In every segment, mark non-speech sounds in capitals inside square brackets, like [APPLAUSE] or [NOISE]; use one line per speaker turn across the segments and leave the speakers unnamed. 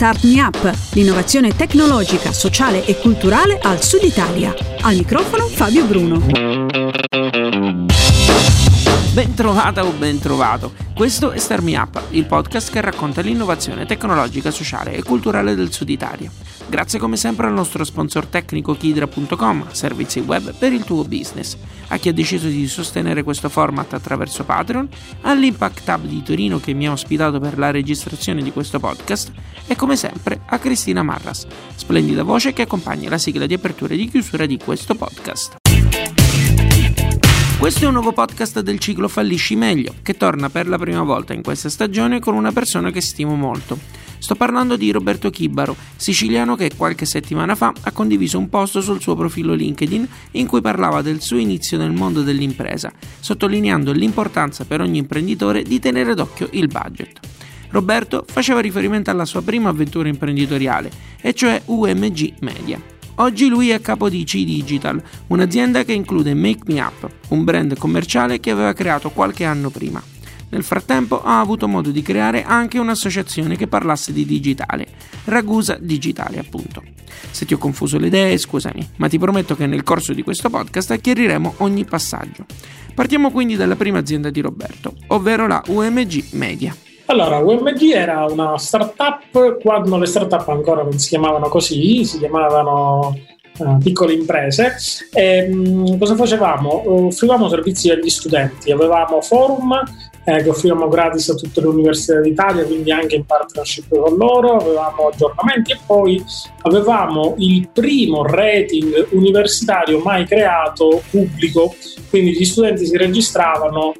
Start Me Up, l'innovazione tecnologica, sociale e culturale al Sud Italia. Al microfono Fabio Bruno.
Ben trovata o ben trovato. Questo è Start Me Up, il podcast che racconta l'innovazione tecnologica, sociale e culturale del Sud Italia. Grazie come sempre al nostro sponsor tecnico Kidra.com, servizi web per il tuo business, a chi ha deciso di sostenere questo format attraverso Patreon, all'Impact Hub di Torino che mi ha ospitato per la registrazione di questo podcast e come sempre a Cristina Marras, splendida voce che accompagna la sigla di apertura e di chiusura di questo podcast. Questo è un nuovo podcast del ciclo Fallisci Meglio, che torna per la prima volta in questa stagione con una persona che stimo molto. Sto parlando di Roberto Chibaro, siciliano che qualche settimana fa ha condiviso un post sul suo profilo LinkedIn in cui parlava del suo inizio nel mondo dell'impresa, sottolineando l'importanza per ogni imprenditore di tenere d'occhio il budget. Roberto faceva riferimento alla sua prima avventura imprenditoriale, e cioè UMG Media. Oggi lui è capo di C Digital, un'azienda che include Make Me Up, un brand commerciale che aveva creato qualche anno prima. Nel frattempo ha avuto modo di creare anche un'associazione che parlasse di digitale, Ragusa Digitale appunto. Se ti ho confuso le idee, scusami, ma ti prometto che nel corso di questo podcast chiariremo ogni passaggio. Partiamo quindi dalla prima azienda di Roberto, ovvero la UMG Media.
Allora, UMG era una startup quando le startup ancora non si chiamavano così, si chiamavano uh, piccole imprese. E, um, cosa facevamo? Offrivamo servizi agli studenti, avevamo forum eh, che offrivamo gratis a tutte le università d'Italia, quindi anche in partnership con loro, avevamo aggiornamenti e poi avevamo il primo rating universitario mai creato pubblico, quindi gli studenti si registravano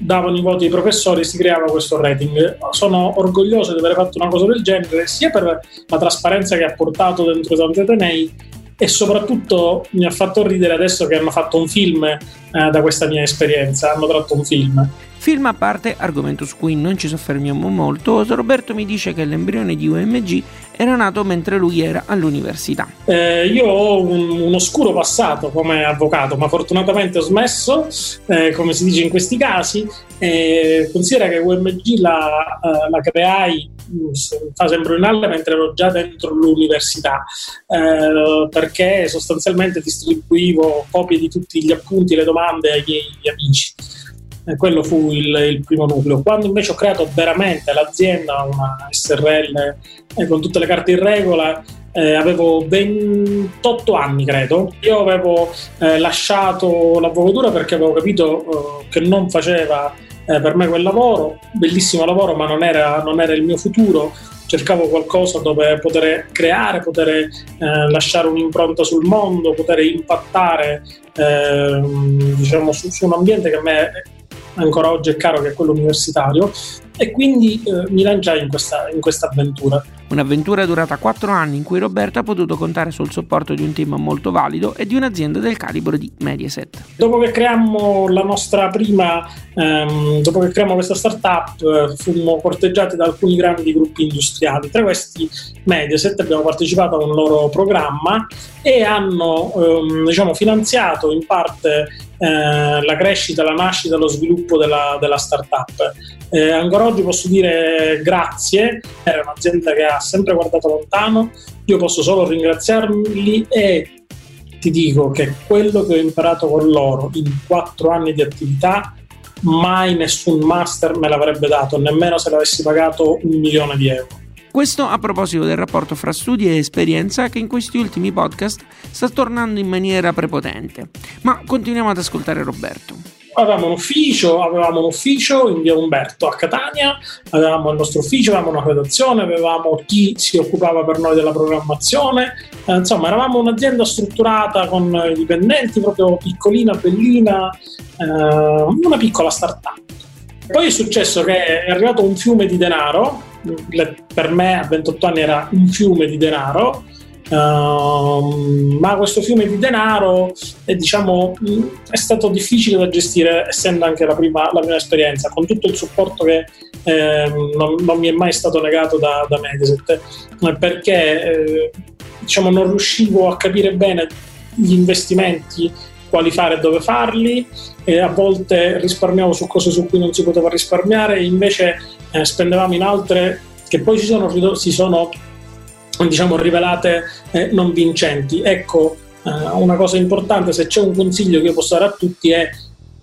davano i voti ai professori e si creava questo rating. Sono orgoglioso di aver fatto una cosa del genere, sia per la trasparenza che ha portato dentro tanti Atenei, e soprattutto mi ha fatto ridere adesso che hanno fatto un film eh, da questa mia esperienza, hanno tratto un film.
Film a parte, argomento su cui non ci soffermiamo molto, Roberto mi dice che l'embrione di UMG era nato mentre lui era all'università.
Eh, io ho un, un, oscuro passato come avvocato, ma fortunatamente ho smesso, eh, come si dice in questi casi. Eh, considera che UMG la, eh, la creai in fase embrionale mentre ero già dentro l'università, eh, perché sostanzialmente distribuivo copie di tutti gli appunti, le domande ai miei amici eh, quello fu il, il, primo nucleo. Quando invece ho creato veramente l'azienda, una SRL eh, con tutte le carte in regola, eh, avevo 28 anni credo. Io avevo eh, lasciato l'avvocatura perché avevo capito eh, che non faceva eh, per me quel lavoro, bellissimo lavoro, ma non era, non era il mio futuro cercavo qualcosa dove poter creare, poter eh, lasciare un'impronta sul mondo, poter impattare eh, diciamo, su, su, un ambiente che a me ancora oggi è caro, che è quello universitario, e quindi eh, mi lanciai in questa, in questa avventura.
Un'avventura durata 4 anni in cui Roberto ha potuto contare sul supporto di un team molto valido e di un'azienda del calibro di Mediaset.
Dopo che creiamo la nostra prima, ehm, dopo che creiamo questa startup, eh, fummo corteggiati da alcuni grandi gruppi industriali. Tra questi Mediaset abbiamo partecipato a un loro programma e hanno ehm, diciamo, finanziato in parte eh, la crescita, la nascita, lo sviluppo della, della startup. Eh, ancora oggi posso dire grazie, era un'azienda che ha sempre guardato lontano, io posso solo ringraziarli e ti dico che quello che ho imparato con loro in quattro anni di attività mai nessun master me l'avrebbe dato, nemmeno se l'avessi pagato un milione di euro.
Questo a proposito del rapporto fra studi e esperienza che in questi ultimi podcast sta tornando in maniera prepotente. Ma continuiamo ad ascoltare Roberto.
Avevamo un ufficio, avevamo un ufficio in via Umberto a Catania, avevamo il nostro ufficio, avevamo una redazione, avevamo chi si occupava per noi della programmazione, eh, insomma eravamo un'azienda strutturata con i dipendenti, proprio piccolina, bellina, eh, una piccola start-up. Poi è successo che è arrivato un fiume di denaro, per me a 28 anni era un fiume di denaro, uh, ma questo fiume di denaro è, diciamo, è, stato difficile da gestire essendo anche la prima, la prima esperienza, con tutto il supporto che eh, non, non, mi è mai stato negato da, da Mediaset, perché eh, diciamo, non riuscivo a capire bene gli investimenti quali fare e dove farli, e a volte risparmiavo su cose su cui non si poteva risparmiare, invece eh, spendevamo in altre che poi si sono, si sono diciamo rivelate eh, non vincenti. Ecco, eh, una cosa importante, se c'è un consiglio che io posso dare a tutti è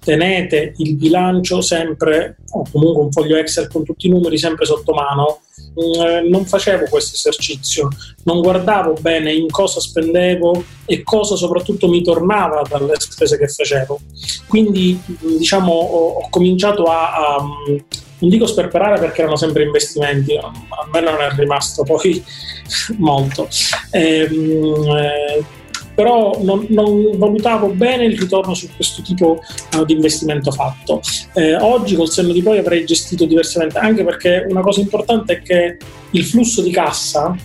tenete il bilancio sempre, o comunque un foglio Excel con tutti i numeri sempre sotto mano. Mm, eh, non facevo questo esercizio, non guardavo bene in cosa spendevo e cosa soprattutto mi tornava dalle spese che facevo. Quindi, mm, diciamo, ho, cominciato a, a non dico sperperare perché erano sempre investimenti, a me non è rimasto poi [LAUGHS] molto. Ehm, eh, però non, non, valutavo bene il ritorno su questo tipo uh, di investimento fatto. Eh, oggi col senno di poi avrei gestito diversamente, anche perché una cosa importante è che il flusso di cassa,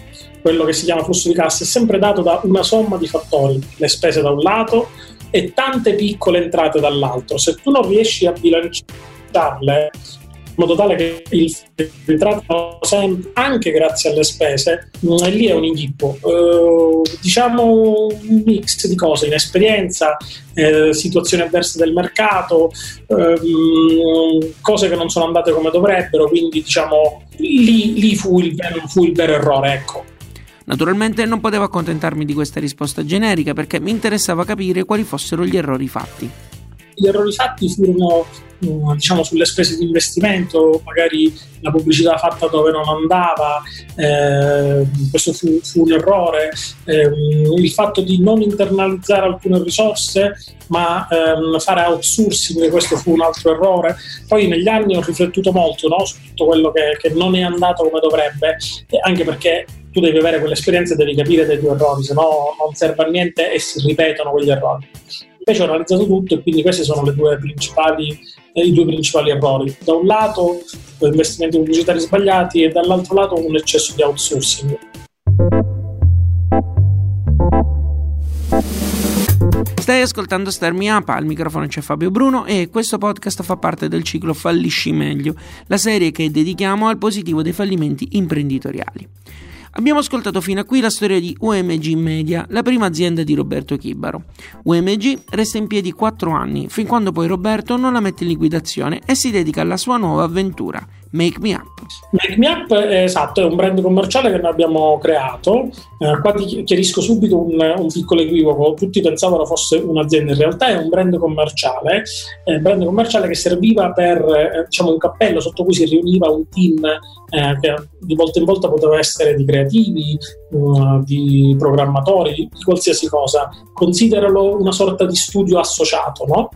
quello che si chiama flusso di cassa, è sempre dato da una somma di fattori, le spese da un lato e tante piccole entrate dall'altro. Se tu non riesci a bilanciarle, in modo tale che il ritratto anche grazie alle spese, e lì è un inghippo. Eh, diciamo un mix di cose, inesperienza, eh, situazioni avverse del mercato, eh, cose che non sono andate come dovrebbero, quindi diciamo lì, lì fu, il, fu il vero errore, ecco.
Naturalmente non potevo accontentarmi di questa risposta generica perché mi interessava capire quali fossero gli errori fatti.
Gli errori fatti furono mm, diciamo sulle spese di investimento, magari la pubblicità fatta dove non andava, eh, questo fu, fu, un errore, eh, il fatto di non internalizzare alcune risorse ma ehm, fare outsourcing, questo fu un altro errore. Poi negli anni ho riflettuto molto no, su tutto quello che, che, non è andato come dovrebbe, anche perché tu devi avere quell'esperienza e devi capire dei tuoi errori, se no non serve a niente e si ripetono quegli errori. Invece ho analizzato tutto e quindi questi sono due eh, i due principali errori. Da un lato investimenti pubblicitari sbagliati e dall'altro lato un eccesso di outsourcing.
Stai ascoltando Star Me Up, al microfono c'è Fabio Bruno e questo podcast fa parte del ciclo Fallisci meglio, la serie che dedichiamo al positivo dei fallimenti imprenditoriali. Abbiamo ascoltato fino a qui la storia di UMG Media, la prima azienda di Roberto Chibaro. UMG resta in piedi 4 anni, fin quando poi Roberto non la mette in liquidazione e si dedica alla sua nuova avventura, Make Me Up.
Make Me Up, eh, esatto, è un brand commerciale che noi abbiamo creato. Eh, qua ti chiarisco subito un, un, piccolo equivoco. Tutti pensavano fosse un'azienda, in realtà è un brand commerciale, eh, brand commerciale che serviva per eh, diciamo, un cappello sotto cui si riuniva un team eh, che di volta in volta poteva essere di creativi, uh, di programmatori, di, qualsiasi cosa. Consideralo una sorta di studio associato. No?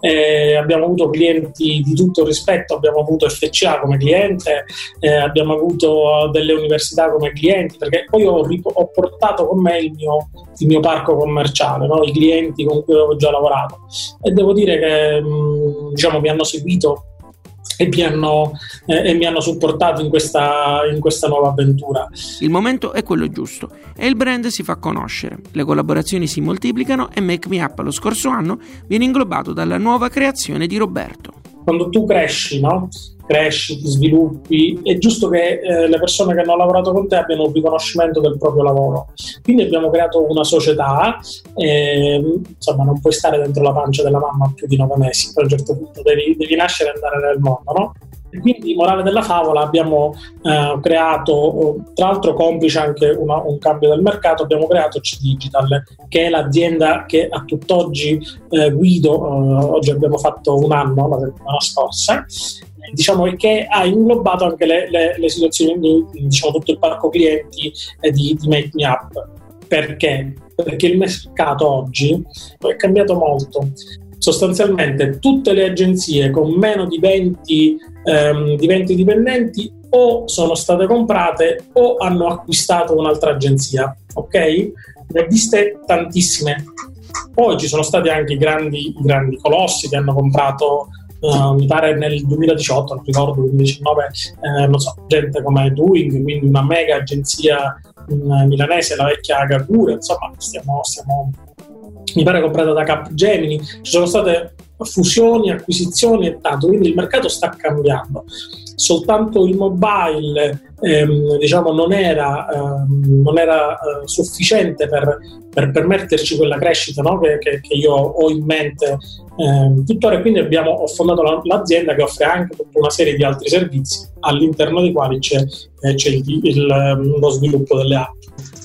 Eh, abbiamo avuto clienti di tutto rispetto, abbiamo avuto FCA come cliente, eh, abbiamo avuto delle università come clienti, perché poi ho, ho portato con me il mio, il mio parco commerciale, no? i clienti con cui avevo già lavorato. E devo dire che mm, diciamo, mi hanno seguito e mi hanno, eh, e mi hanno supportato in questa, in questa, nuova avventura.
Il momento è quello giusto e il brand si fa conoscere, le collaborazioni si moltiplicano e Make Me Up lo scorso anno viene inglobato dalla nuova creazione di Roberto.
Quando tu cresci, no? cresci, ti sviluppi, è giusto che eh, le persone che hanno lavorato con te abbiano un riconoscimento del proprio lavoro. Quindi abbiamo creato una società, eh, insomma non puoi stare dentro la pancia della mamma più di nove mesi, a un certo punto devi, devi nascere e andare nel mondo, no? Quindi, morale della favola, abbiamo eh, creato, tra l'altro complice anche una, un cambio del mercato, abbiamo creato C Digital, che è l'azienda che a tutt'oggi eh, guido, eh, oggi abbiamo fatto un anno, la settimana scorsa, diciamo che ha inglobato anche le, le, le situazioni, diciamo tutto il parco clienti di, di Make Me Up. Perché? Perché il mercato oggi è cambiato molto sostanzialmente tutte le agenzie con meno di 20, ehm, di 20 dipendenti o sono state comprate o hanno acquistato un'altra agenzia, ok? Ne ho viste tantissime. Poi ci sono stati anche grandi, grandi colossi che hanno comprato Uh, mi pare nel 2018, non ricordo, 2019, eh, non so, gente come Doing, quindi una mega agenzia uh, milanese, la vecchia Gagure, insomma, stiamo, stiamo mi pare comprata da Cap Gemini, ci sono state fusioni, acquisizioni e tanto, quindi il mercato sta cambiando. Soltanto il mobile ehm, diciamo, non era, ehm, non era eh, sufficiente per, per, permetterci quella crescita no? che, che, che, io ho in mente eh, tuttora, quindi abbiamo, ho fondato la, l'azienda che offre anche tutta una serie di altri servizi all'interno dei quali c'è, eh, c'è il, il, ehm, lo sviluppo delle app.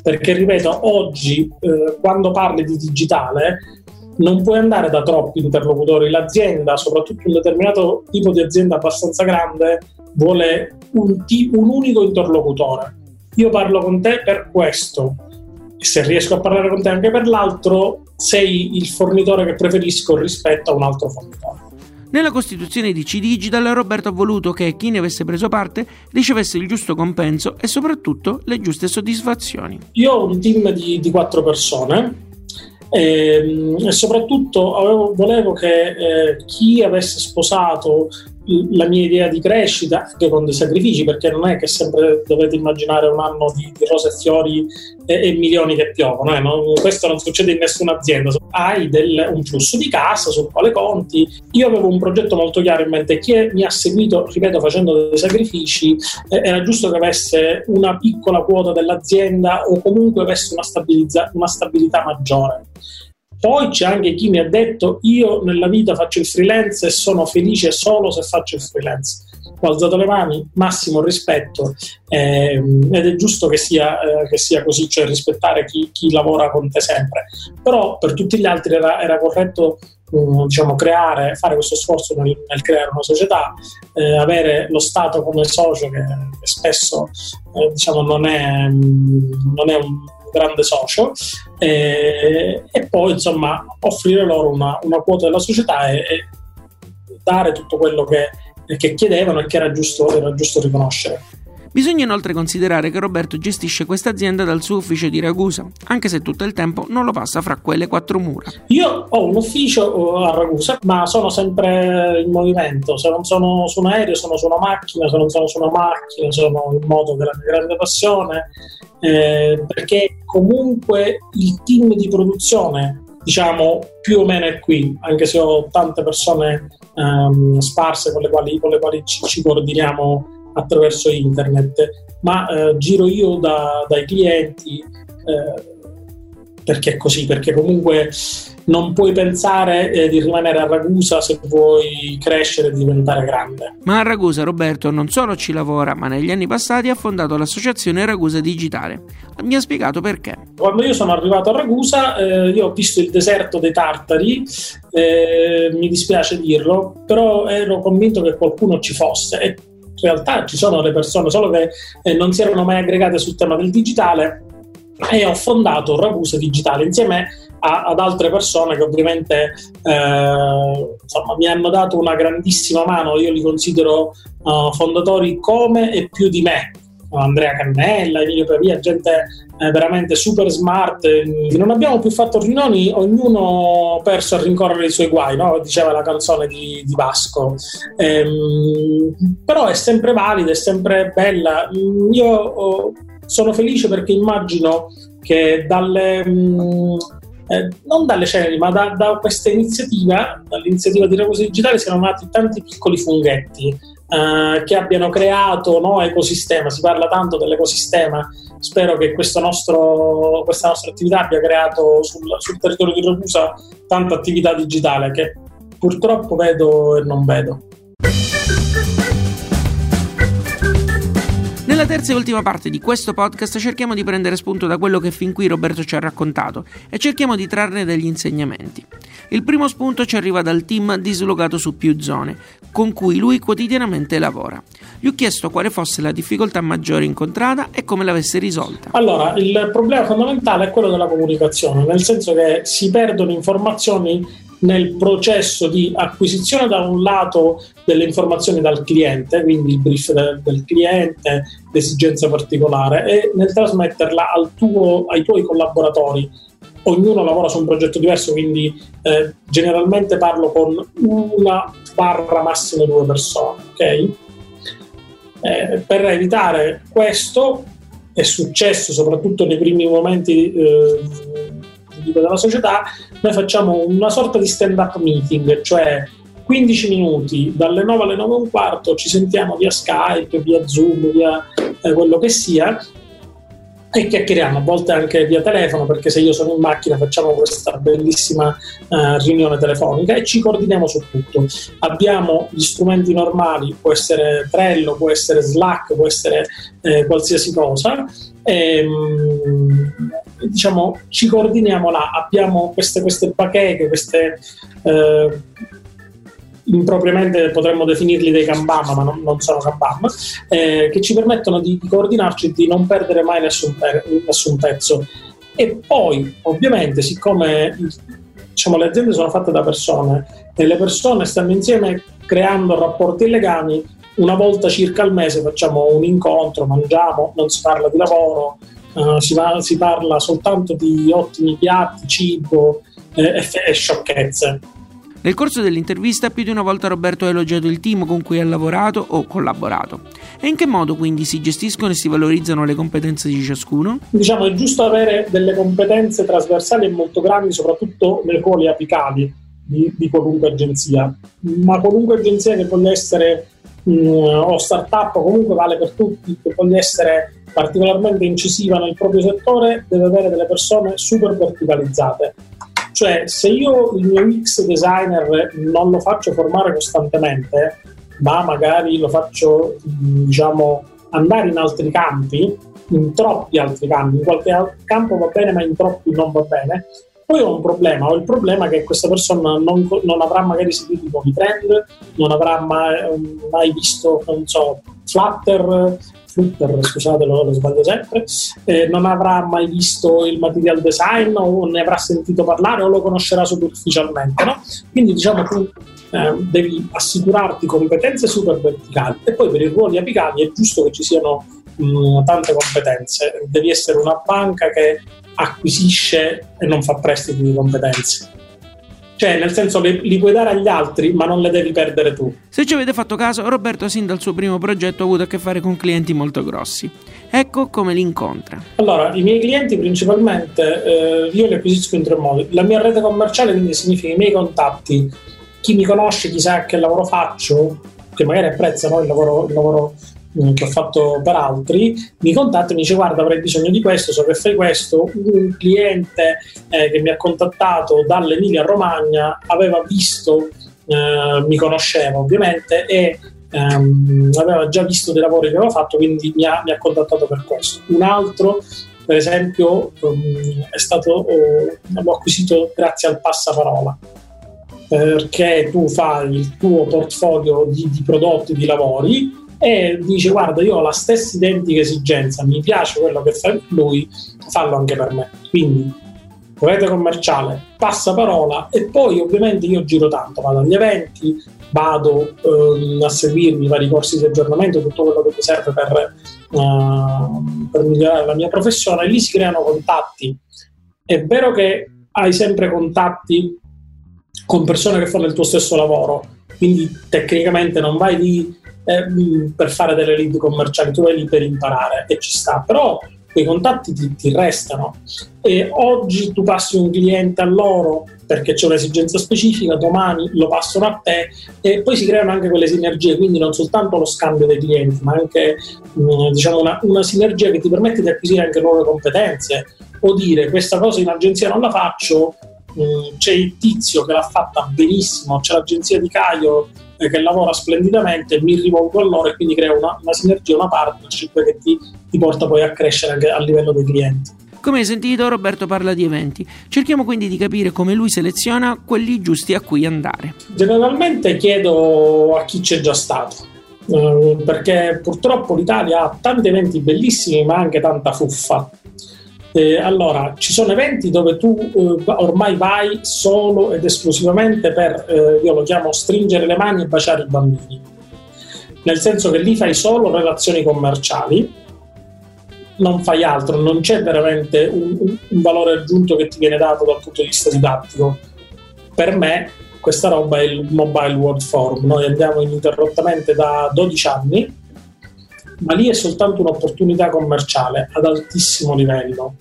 Perché ripeto, oggi eh, quando parli di digitale non puoi andare da troppi interlocutori. L'azienda, soprattutto un determinato tipo di azienda abbastanza grande, vuole un, t- un unico interlocutore. Io parlo con te per questo se riesco a parlare con te anche per l'altro, sei il fornitore che preferisco rispetto a un altro fornitore.
Nella costituzione di C-Digital Roberto ha voluto che chi ne avesse preso parte ricevesse il giusto compenso e soprattutto le giuste soddisfazioni.
Io ho un team di, di quattro persone e, ehm, e soprattutto volevo che eh, chi avesse sposato la mia idea di crescita anche con dei sacrifici perché non è che sempre dovete immaginare un anno di, di rose e fiori e, e, milioni che piovono eh? non, questo non succede in nessuna azienda. Hai del, un flusso di cassa sul quale conti. Io avevo un progetto molto chiaro in mente. Chi mi ha seguito ripeto facendo dei sacrifici eh, era giusto che avesse una piccola quota dell'azienda o comunque avesse una, una stabilità maggiore poi c'è anche chi mi ha detto io nella vita faccio il freelance e sono felice solo se faccio il freelance. Ho alzato le mani, massimo rispetto ehm, ed è giusto che sia, eh, che sia così, cioè rispettare chi, chi, lavora con te sempre. Però per tutti gli altri era, era corretto um, diciamo, creare, fare questo sforzo nel, nel creare una società, eh, avere lo Stato come socio che, che spesso eh, diciamo, non, è, non è un grande socio e, e poi insomma offrire loro una, una quota della società e, e, dare tutto quello che, che chiedevano e che era giusto, era giusto riconoscere.
Bisogna inoltre considerare che Roberto gestisce questa azienda dal suo ufficio di Ragusa, anche se tutto il tempo non lo passa fra quelle quattro mura.
Io ho un ufficio a Ragusa, ma sono sempre in movimento. Se non sono su un aereo, sono su una macchina, se non sono su una macchina, sono in moto, che è la mia grande passione, eh, perché comunque il team di produzione diciamo più o meno è qui, anche se ho tante persone um, sparse con le quali, con le quali ci, ci coordiniamo attraverso internet, ma eh, giro io da, dai clienti eh, perché è così, perché comunque non puoi pensare eh, di rimanere a Ragusa se vuoi crescere e diventare grande.
Ma a Ragusa Roberto non solo ci lavora, ma negli anni passati ha fondato l'associazione Ragusa Digitale. Mi ha spiegato perché.
Quando io sono arrivato a Ragusa, eh, io ho visto il deserto dei Tartari, eh, mi dispiace dirlo, però ero convinto che qualcuno ci fosse e realtà ci sono le persone, solo che eh, non si erano mai aggregate sul tema del digitale e ho fondato Ragusa Digitale insieme a, ad altre persone che ovviamente eh, insomma, mi hanno dato una grandissima mano, io li considero uh, fondatori come e più di me. Andrea Cannella, Emilio Pavia, gente eh, veramente super smart. Non abbiamo più fatto riunioni, ognuno perso a rincorrere i suoi guai, no? diceva la canzone di, di Vasco. Ehm, però è sempre valida, è sempre bella. Io oh, sono felice perché immagino che dalle... Mm, eh, non dalle ceneri, ma da, da, questa iniziativa, dall'iniziativa di Revosi Digitale, siano nati tanti piccoli funghetti eh, che abbiano creato no, ecosistema. Si parla tanto dell'ecosistema. Spero che nostro, questa nostra attività abbia creato sul, sul territorio di Ragusa tanta attività digitale che purtroppo vedo e non vedo.
Nella terza e ultima parte di questo podcast cerchiamo di prendere spunto da quello che fin qui Roberto ci ha raccontato e cerchiamo di trarne degli insegnamenti. Il primo spunto ci arriva dal team dislocato su più zone, con cui lui quotidianamente lavora. Gli ho chiesto quale fosse la difficoltà maggiore incontrata e come l'avesse risolta.
Allora, il problema fondamentale è quello della comunicazione, nel senso che si perdono informazioni nel processo di acquisizione da un lato delle informazioni dal cliente, quindi il brief del, del cliente, l'esigenza particolare, e nel trasmetterla tuo, ai tuoi collaboratori. Ognuno lavora su un progetto diverso, quindi eh, generalmente parlo con una barra massimo due persone, ok? Eh, per evitare questo è successo soprattutto nei primi momenti eh, di strategico della società, noi facciamo una sorta di stand-up meeting, cioè 15 minuti dalle 9 alle 9 e un quarto ci sentiamo via Skype, via Zoom, via eh, quello che sia e chiacchieriamo a volte anche via telefono perché se io sono in macchina facciamo questa bellissima uh, riunione telefonica e ci coordiniamo su tutto. Abbiamo gli strumenti normali può essere Trello, può essere Slack può essere eh, qualsiasi cosa. E, um, diciamo ci coordiniamo là. Abbiamo queste, queste bacheche queste uh, impropriamente potremmo definirli dei Kanban, ma non, non sono Kanban, eh, che ci permettono di, di, coordinarci e di non perdere mai nessun, per, nessun pezzo. E poi, ovviamente, siccome diciamo, le aziende sono fatte da persone e le persone stanno insieme creando rapporti e legami, una volta circa al mese facciamo un incontro, mangiamo, non si parla di lavoro, uh, si, va, si, parla soltanto di ottimi piatti, cibo eh, e, e sciocchezze.
Nel corso dell'intervista più di una volta Roberto ha elogiato il team con cui ha lavorato o collaborato. E in che modo quindi si gestiscono e si valorizzano le competenze di ciascuno?
Diciamo è giusto avere delle competenze trasversali e molto grandi, soprattutto nei ruoli apicali di, di qualunque agenzia. Ma qualunque agenzia che voglia essere mh, mm, o startup comunque vale per tutti, che voglia essere particolarmente incisiva nel proprio settore, deve avere delle persone super verticalizzate cioè, se io il mio UX designer non lo faccio formare costantemente, ma magari lo faccio, diciamo, andare in altri campi, in troppi altri campi, in qualche campo va bene, ma in troppi non va bene, poi ho un problema, ho il problema che questa persona non, non avrà magari seguito i nuovi trend, non avrà mai, mai visto, non so, Flutter, Flutter, scusate, lo, lo sbaglio sempre, eh, non avrà mai visto il material design o ne avrà sentito parlare o lo conoscerà superficialmente. No? Quindi diciamo tu eh, devi assicurarti competenze super verticali e poi per i ruoli apicali è giusto che ci siano mh, mm, tante competenze. Devi essere una banca che acquisisce e non fa prestiti di competenze. Cioè, nel senso che li puoi dare agli altri, ma non le devi perdere tu.
Se ci avete fatto caso, Roberto sin dal suo primo progetto ha avuto a che fare con clienti molto grossi. Ecco come li incontra.
Allora, i miei clienti principalmente eh, io li acquisisco in tre modi. La mia rete commerciale quindi significa i miei contatti, chi mi conosce, chi sa che lavoro faccio, che magari apprezza no, il, lavoro, il lavoro che ho fatto per altri, mi contatta e mi dice guarda avrei bisogno di questo, so che fai questo, un cliente eh, che mi ha contattato dall'Emilia Romagna aveva visto, eh, mi conosceva ovviamente e ehm, aveva già visto dei lavori che avevo fatto, quindi mi ha, mi ha contattato per questo. Un altro per esempio um, è stato, uh, l'ho acquisito grazie al passaparola perché tu fai il tuo portfolio di, di prodotti, di lavori e dice guarda io ho la stessa identica esigenza, mi piace quello che fa lui, fallo anche per me. Quindi rete commerciale, passa parola e poi ovviamente io giro tanto, vado agli eventi, vado ehm, a seguirmi vari corsi di aggiornamento, tutto quello che mi serve per, uh, per migliorare la mia professione, lì si creano contatti. È vero che hai sempre contatti con persone che fanno il tuo stesso lavoro, quindi tecnicamente non vai lì eh, per fare delle lead commerciali, tu vai lì per imparare e ci sta, però quei contatti ti, ti, restano. E oggi tu passi un cliente a loro perché c'è un'esigenza specifica, domani lo passano a te e poi si creano anche quelle sinergie, quindi non soltanto lo scambio dei clienti, ma anche mm, diciamo una, una sinergia che ti permette di acquisire anche nuove competenze o dire questa cosa in agenzia non la faccio, mm, c'è il tizio che l'ha fatta benissimo, c'è l'agenzia di Caio che lavora splendidamente, mi rivolgo a loro e quindi crea una, una sinergia, una partnership che ti, ti porta poi a crescere anche a livello dei clienti.
Come hai sentito, Roberto parla di eventi. Cerchiamo quindi di capire come lui seleziona quelli giusti a cui andare.
Generalmente chiedo a chi c'è già stato, eh, perché purtroppo l'Italia ha tanti eventi bellissimi, ma anche tanta fuffa. Eh, allora, ci sono eventi dove tu eh, ormai vai solo ed esclusivamente per, eh, io lo chiamo stringere le mani e baciare i bambini, nel senso che lì fai solo relazioni commerciali, non fai altro, non c'è veramente un, un, valore aggiunto che ti viene dato dal punto di vista didattico. Per me questa roba è il Mobile World Forum, noi andiamo ininterrottamente da 12 anni ma lì è soltanto un'opportunità commerciale ad altissimo livello.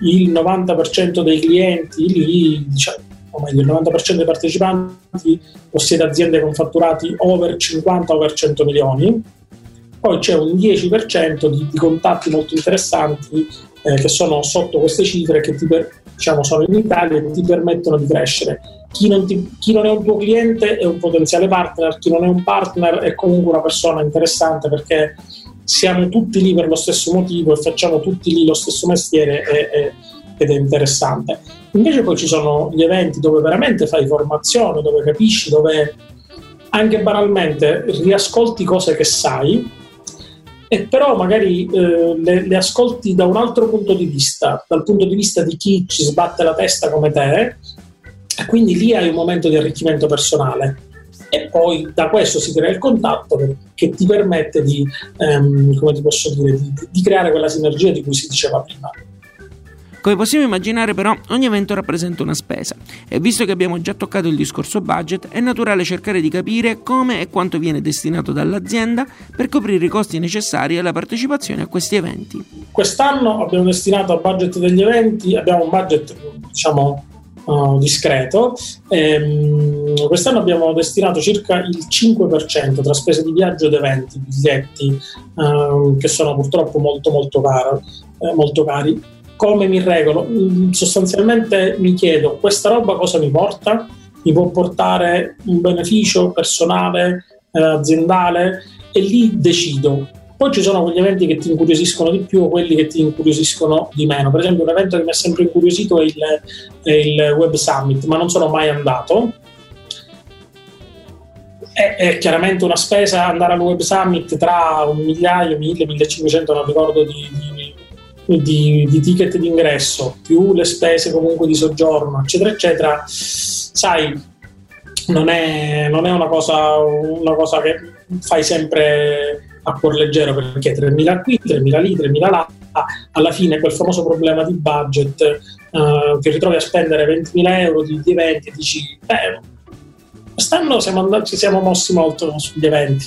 il 90% dei clienti lì, diciamo, o meglio, il 90% dei partecipanti possiede aziende con fatturati over 50 over 100 milioni, poi c'è un 10% di, di contatti molto interessanti eh, che sono sotto queste cifre che ti per, diciamo, sono in Italia e ti permettono di crescere. Chi non, ti, chi non, è un tuo cliente è un potenziale partner, chi non è un partner è comunque una persona interessante perché siamo tutti lì per lo stesso motivo e facciamo tutti lì lo stesso mestiere e, e, ed è interessante. Invece poi ci sono gli eventi dove veramente fai formazione, dove capisci, dove anche banalmente riascolti cose che sai e però magari eh, le, le, ascolti da un altro punto di vista, dal punto di vista di chi ci sbatte la testa come te, e quindi lì hai un momento di arricchimento personale. E poi da questo si crea il contatto che ti permette di, ehm, come ti posso dire, di, di creare quella sinergia di cui si diceva prima.
Come possiamo immaginare però ogni evento rappresenta una spesa e visto che abbiamo già toccato il discorso budget è naturale cercare di capire come e quanto viene destinato dall'azienda per coprire i costi necessari alla partecipazione a questi eventi.
Quest'anno abbiamo destinato al budget degli eventi, abbiamo un budget diciamo Uh, discreto. Ehm, quest'anno abbiamo destinato circa il 5% tra spese di viaggio ed eventi, biglietti, uh, che sono purtroppo molto molto, caro, eh, molto cari come mi regolo? Mm, sostanzialmente mi chiedo, questa roba cosa mi porta? Mi può portare un beneficio personale, eh, aziendale? E lì decido. Poi ci sono quegli eventi che ti incuriosiscono di più o quelli che ti incuriosiscono di meno. Per esempio, un evento che mi ha sempre incuriosito è il, è il Web Summit, ma non sono mai andato. È, è, chiaramente una spesa andare al Web Summit tra un migliaio, mille, millecinquecento, non ricordo di, di di, di ticket d'ingresso, più le spese comunque di soggiorno, eccetera, eccetera, sai, non è, non è una, cosa, una cosa che fai sempre a cuor leggero perché 3.000 qui, 3.000 lì, 3.000 là, alla fine quel famoso problema di budget uh, che ritrovi a spendere 20.000 euro di, di eventi e dici, beh, quest'anno siamo andati, ci siamo mossi molto sugli eventi.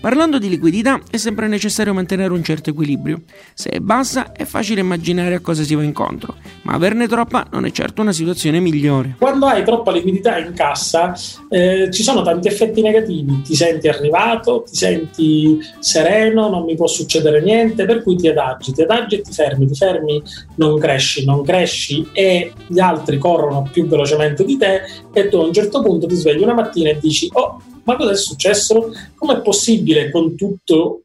Parlando di liquidità è sempre necessario mantenere un certo equilibrio. Se è bassa è facile immaginare a cosa si va incontro, ma averne troppa non è certo una situazione migliore.
Quando hai troppa liquidità in cassa eh, ci sono tanti effetti negativi, ti senti arrivato, ti senti sereno, non mi può succedere niente, per cui ti adagi, ti adagi e ti fermi, ti fermi, non cresci, non cresci e gli altri corrono più velocemente di te e tu a un certo punto ti svegli una mattina e dici oh ma cosa è successo? Com'è possibile con tutto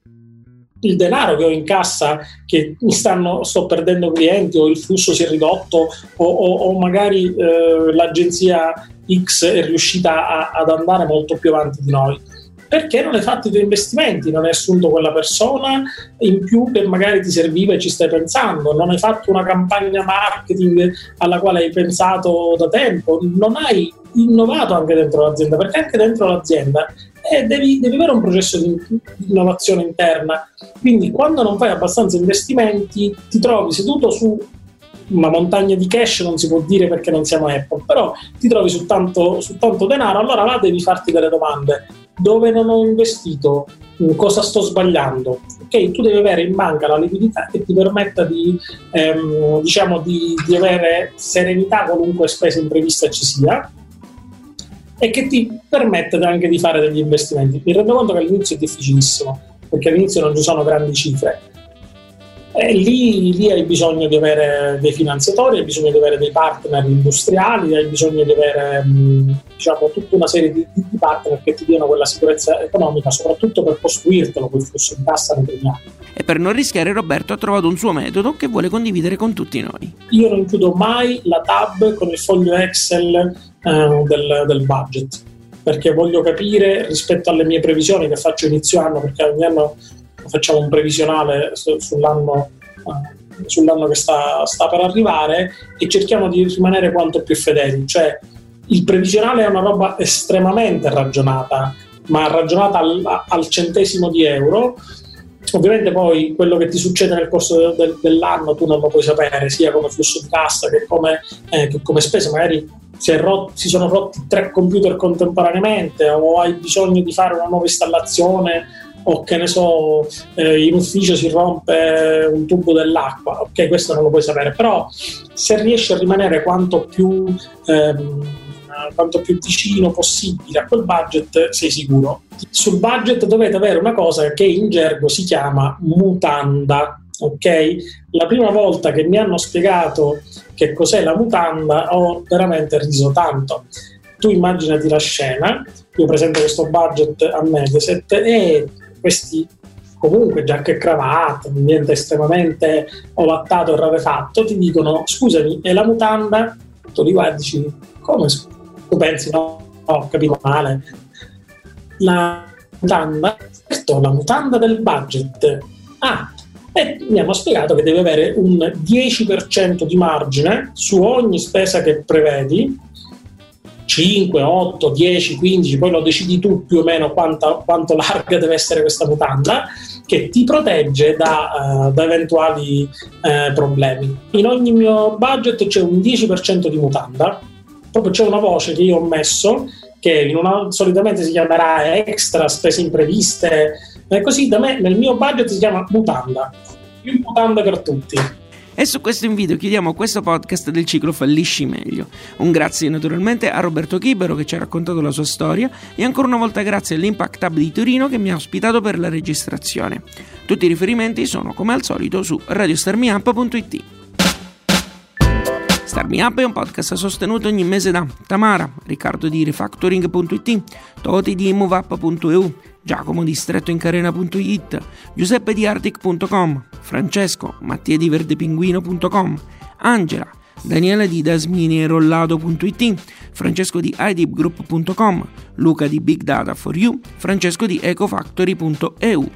il denaro che ho in cassa che mi stanno, sto perdendo clienti o il flusso si è ridotto o, o, o magari eh, l'agenzia X è riuscita a, ad andare molto più avanti di noi? Perché non hai fatto i tuoi investimenti, non hai assunto quella persona in più che magari ti serviva e ci stai pensando, non hai fatto una campagna marketing alla quale hai pensato da tempo, non hai innovato anche dentro l'azienda, perché anche dentro l'azienda eh, devi, devi, avere un processo di, innovazione interna. Quindi quando non fai abbastanza investimenti ti trovi seduto su una montagna di cash non si può dire perché non siamo Apple, però ti trovi su tanto, su tanto denaro, allora là devi farti delle domande. Dove non ho investito? Cosa sto sbagliando? Ok, tu devi avere in banca la liquidità che ti permetta di, ehm, diciamo di, di avere serenità qualunque spesa imprevista ci sia e che ti permette anche di fare degli investimenti. Mi rendo conto che all'inizio è difficilissimo, perché all'inizio non ci sono grandi cifre, e lì, lì, hai bisogno di avere dei finanziatori, hai bisogno di avere dei partner industriali, hai bisogno di avere diciamo, tutta una serie di, di, partner che ti diano quella sicurezza economica, soprattutto per costruirtelo quel flusso di cassa nei primi anni.
E per non rischiare, Roberto ha trovato un suo metodo che vuole condividere con tutti noi.
Io non chiudo mai la tab con il foglio Excel eh, del, del budget perché voglio capire rispetto alle mie previsioni che faccio inizio anno, perché ogni anno facciamo un previsionale sull'anno, eh, sull'anno che sta, sta, per arrivare e cerchiamo di rimanere quanto più fedeli. Cioè, il previsionale è una roba estremamente ragionata, ma ragionata al, al centesimo di euro. Ovviamente poi quello che ti succede nel corso del, dell'anno tu non lo puoi sapere, sia come flusso di cassa che come, eh, che come spese, magari si, rotto, si, sono rotti tre computer contemporaneamente o hai bisogno di fare una nuova installazione o che ne so, eh, in ufficio si rompe un tubo dell'acqua, ok, questo non lo puoi sapere, però se riesci a rimanere quanto più, ehm, quanto più vicino possibile a quel budget, sei sicuro. Sul budget dovete avere una cosa che in gergo si chiama mutanda. Ok? La prima volta che mi hanno spiegato che cos'è la mutanda ho veramente riso tanto. Tu immaginati la scena, io presento questo budget a Mediaset e questi comunque giacca e cravatta, niente estremamente ovattato e rarefatto, ti dicono scusami, è la mutanda? Tu li guardi e dici come tu pensi no, no, ho capito male. La mutanda, certo, la mutanda del budget. Ah, e mi hanno spiegato che devi avere un 10% di margine su ogni spesa che prevedi 5, 8, 10, 15, poi lo decidi tu più o meno quanto, quanto [LAUGHS] larga deve essere questa mutanda, che ti protegge da, uh, da eventuali uh, problemi. In ogni mio budget c'è un 10% di mutanda, proprio c'è una voce che io ho messo che una, solitamente si chiamerà extra, spese impreviste, e così da me nel mio budget si chiama mutanda, più mutanda per tutti.
E su questo invito chiudiamo questo podcast del ciclo Fallisci meglio. Un grazie naturalmente a Roberto Chibero che ci ha raccontato la sua storia e ancora una volta grazie all'Impact Hub di Torino che mi ha ospitato per la registrazione. Tutti i riferimenti sono come al solito su radiostarmiup.it. Start Me Up è un podcast sostenuto ogni mese da Tamara, Riccardo di Refactoring.it, Toti di MoveUp.eu, Giacomo di strettoincarena.it, Giuseppe di Artic.com, Francesco, Mattia di Verdepinguino.com, Angela, Daniela di Dasminierollado.it, Francesco di idipgroup.com, Luca di Big Data for You, Francesco di ecofactory.eu.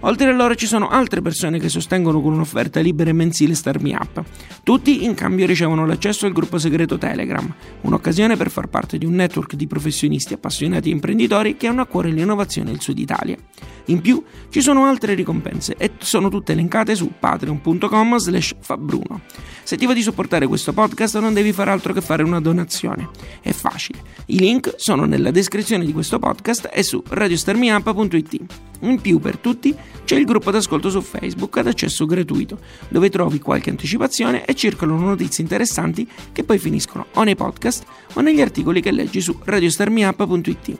Oltre a loro ci sono altre persone che sostengono con un'offerta libera e mensile Star Me Up. Tutti in cambio ricevono l'accesso al gruppo segreto Telegram, un'occasione per far parte di un network di professionisti appassionati e imprenditori che hanno a cuore l'innovazione del Sud Italia. In più ci sono altre ricompense e sono tutte elencate su patreon.com slash fabbruno. Se ti va di supportare questo podcast non devi fare altro che fare una donazione. È facile. I link sono nella descrizione di questo podcast e su radiostarmiup.it. In più per tutti c'è il gruppo d'ascolto su Facebook ad accesso gratuito, dove trovi qualche anticipazione e circolano notizie interessanti che poi finiscono o nei podcast o negli articoli che leggi su radiostarmiup.it.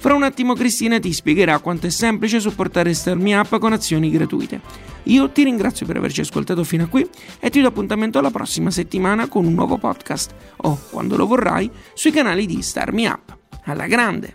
Fra un attimo Cristina ti spiegherà quanto è semplice supportare Starmi Up con azioni gratuite. Io ti ringrazio per averci ascoltato fino a qui e ti do appuntamento alla prossima settimana con un nuovo podcast o, quando lo vorrai, sui canali di Starmi Up. Alla grande!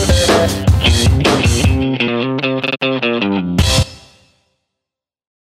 Yeah.